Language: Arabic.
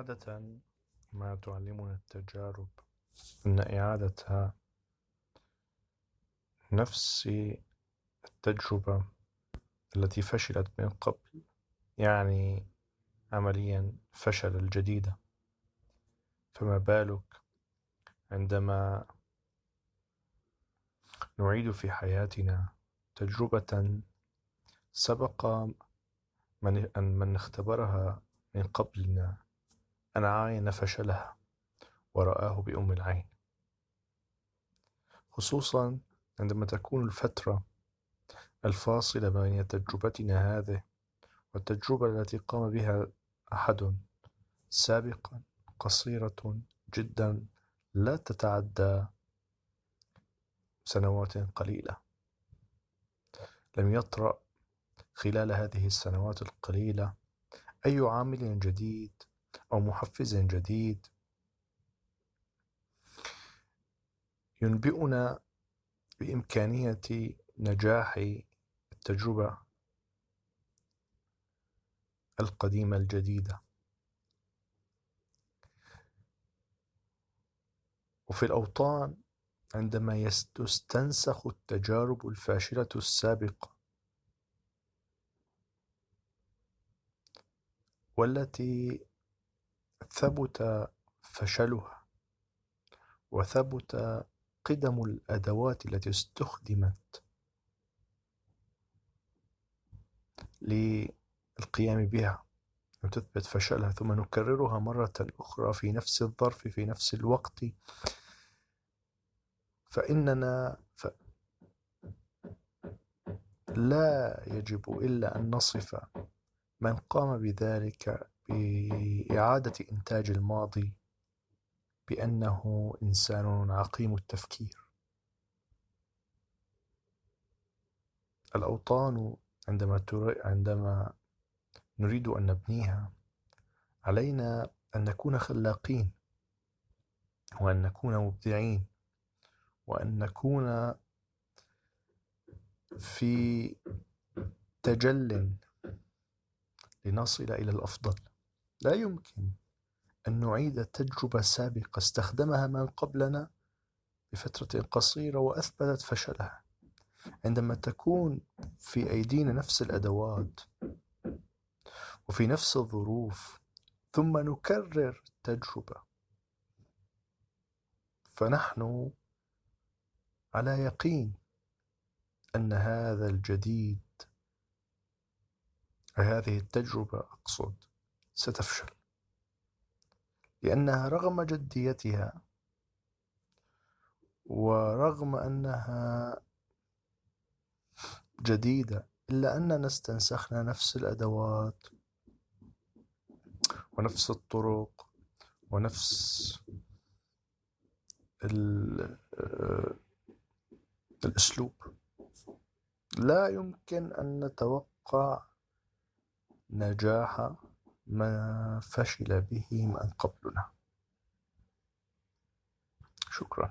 عادة ما تعلمنا التجارب أن إعادة نفس التجربة التي فشلت من قبل يعني عمليا فشل الجديدة فما بالك عندما نعيد في حياتنا تجربة سبق من أن من اختبرها من قبلنا؟ أن عاين فشلها ورآه بأم العين. خصوصا عندما تكون الفترة الفاصلة بين تجربتنا هذه والتجربة التي قام بها أحد سابقا قصيرة جدا لا تتعدى سنوات قليلة. لم يطرأ خلال هذه السنوات القليلة أي عامل جديد أو محفز جديد. ينبئنا بإمكانية نجاح التجربة القديمة الجديدة. وفي الأوطان عندما تستنسخ التجارب الفاشلة السابقة. والتي ثبت فشلها وثبت قدم الأدوات التي استخدمت للقيام بها. وتثبت فشلها ثم نكررها مرة أخرى في نفس الظرف في نفس الوقت. فإننا ف... لا يجب إلا أن نصف من قام بذلك بإعادة إنتاج الماضي بأنه إنسان عقيم التفكير. الأوطان عندما عندما نريد أن نبنيها علينا أن نكون خلاقين وأن نكون مبدعين وأن نكون في تجل لنصل إلى الأفضل. لا يمكن أن نعيد تجربة سابقة استخدمها من قبلنا بفترة قصيرة وأثبتت فشلها. عندما تكون في أيدينا نفس الأدوات وفي نفس الظروف ثم نكرر التجربة فنحن على يقين أن هذا الجديد هذه التجربة أقصد. ستفشل. لأنها رغم جديتها ورغم أنها جديدة إلا أننا استنسخنا نفس الأدوات ونفس الطرق ونفس الأسلوب. لا يمكن أن نتوقع نجاح ما فشل به من قبلنا. شكرا.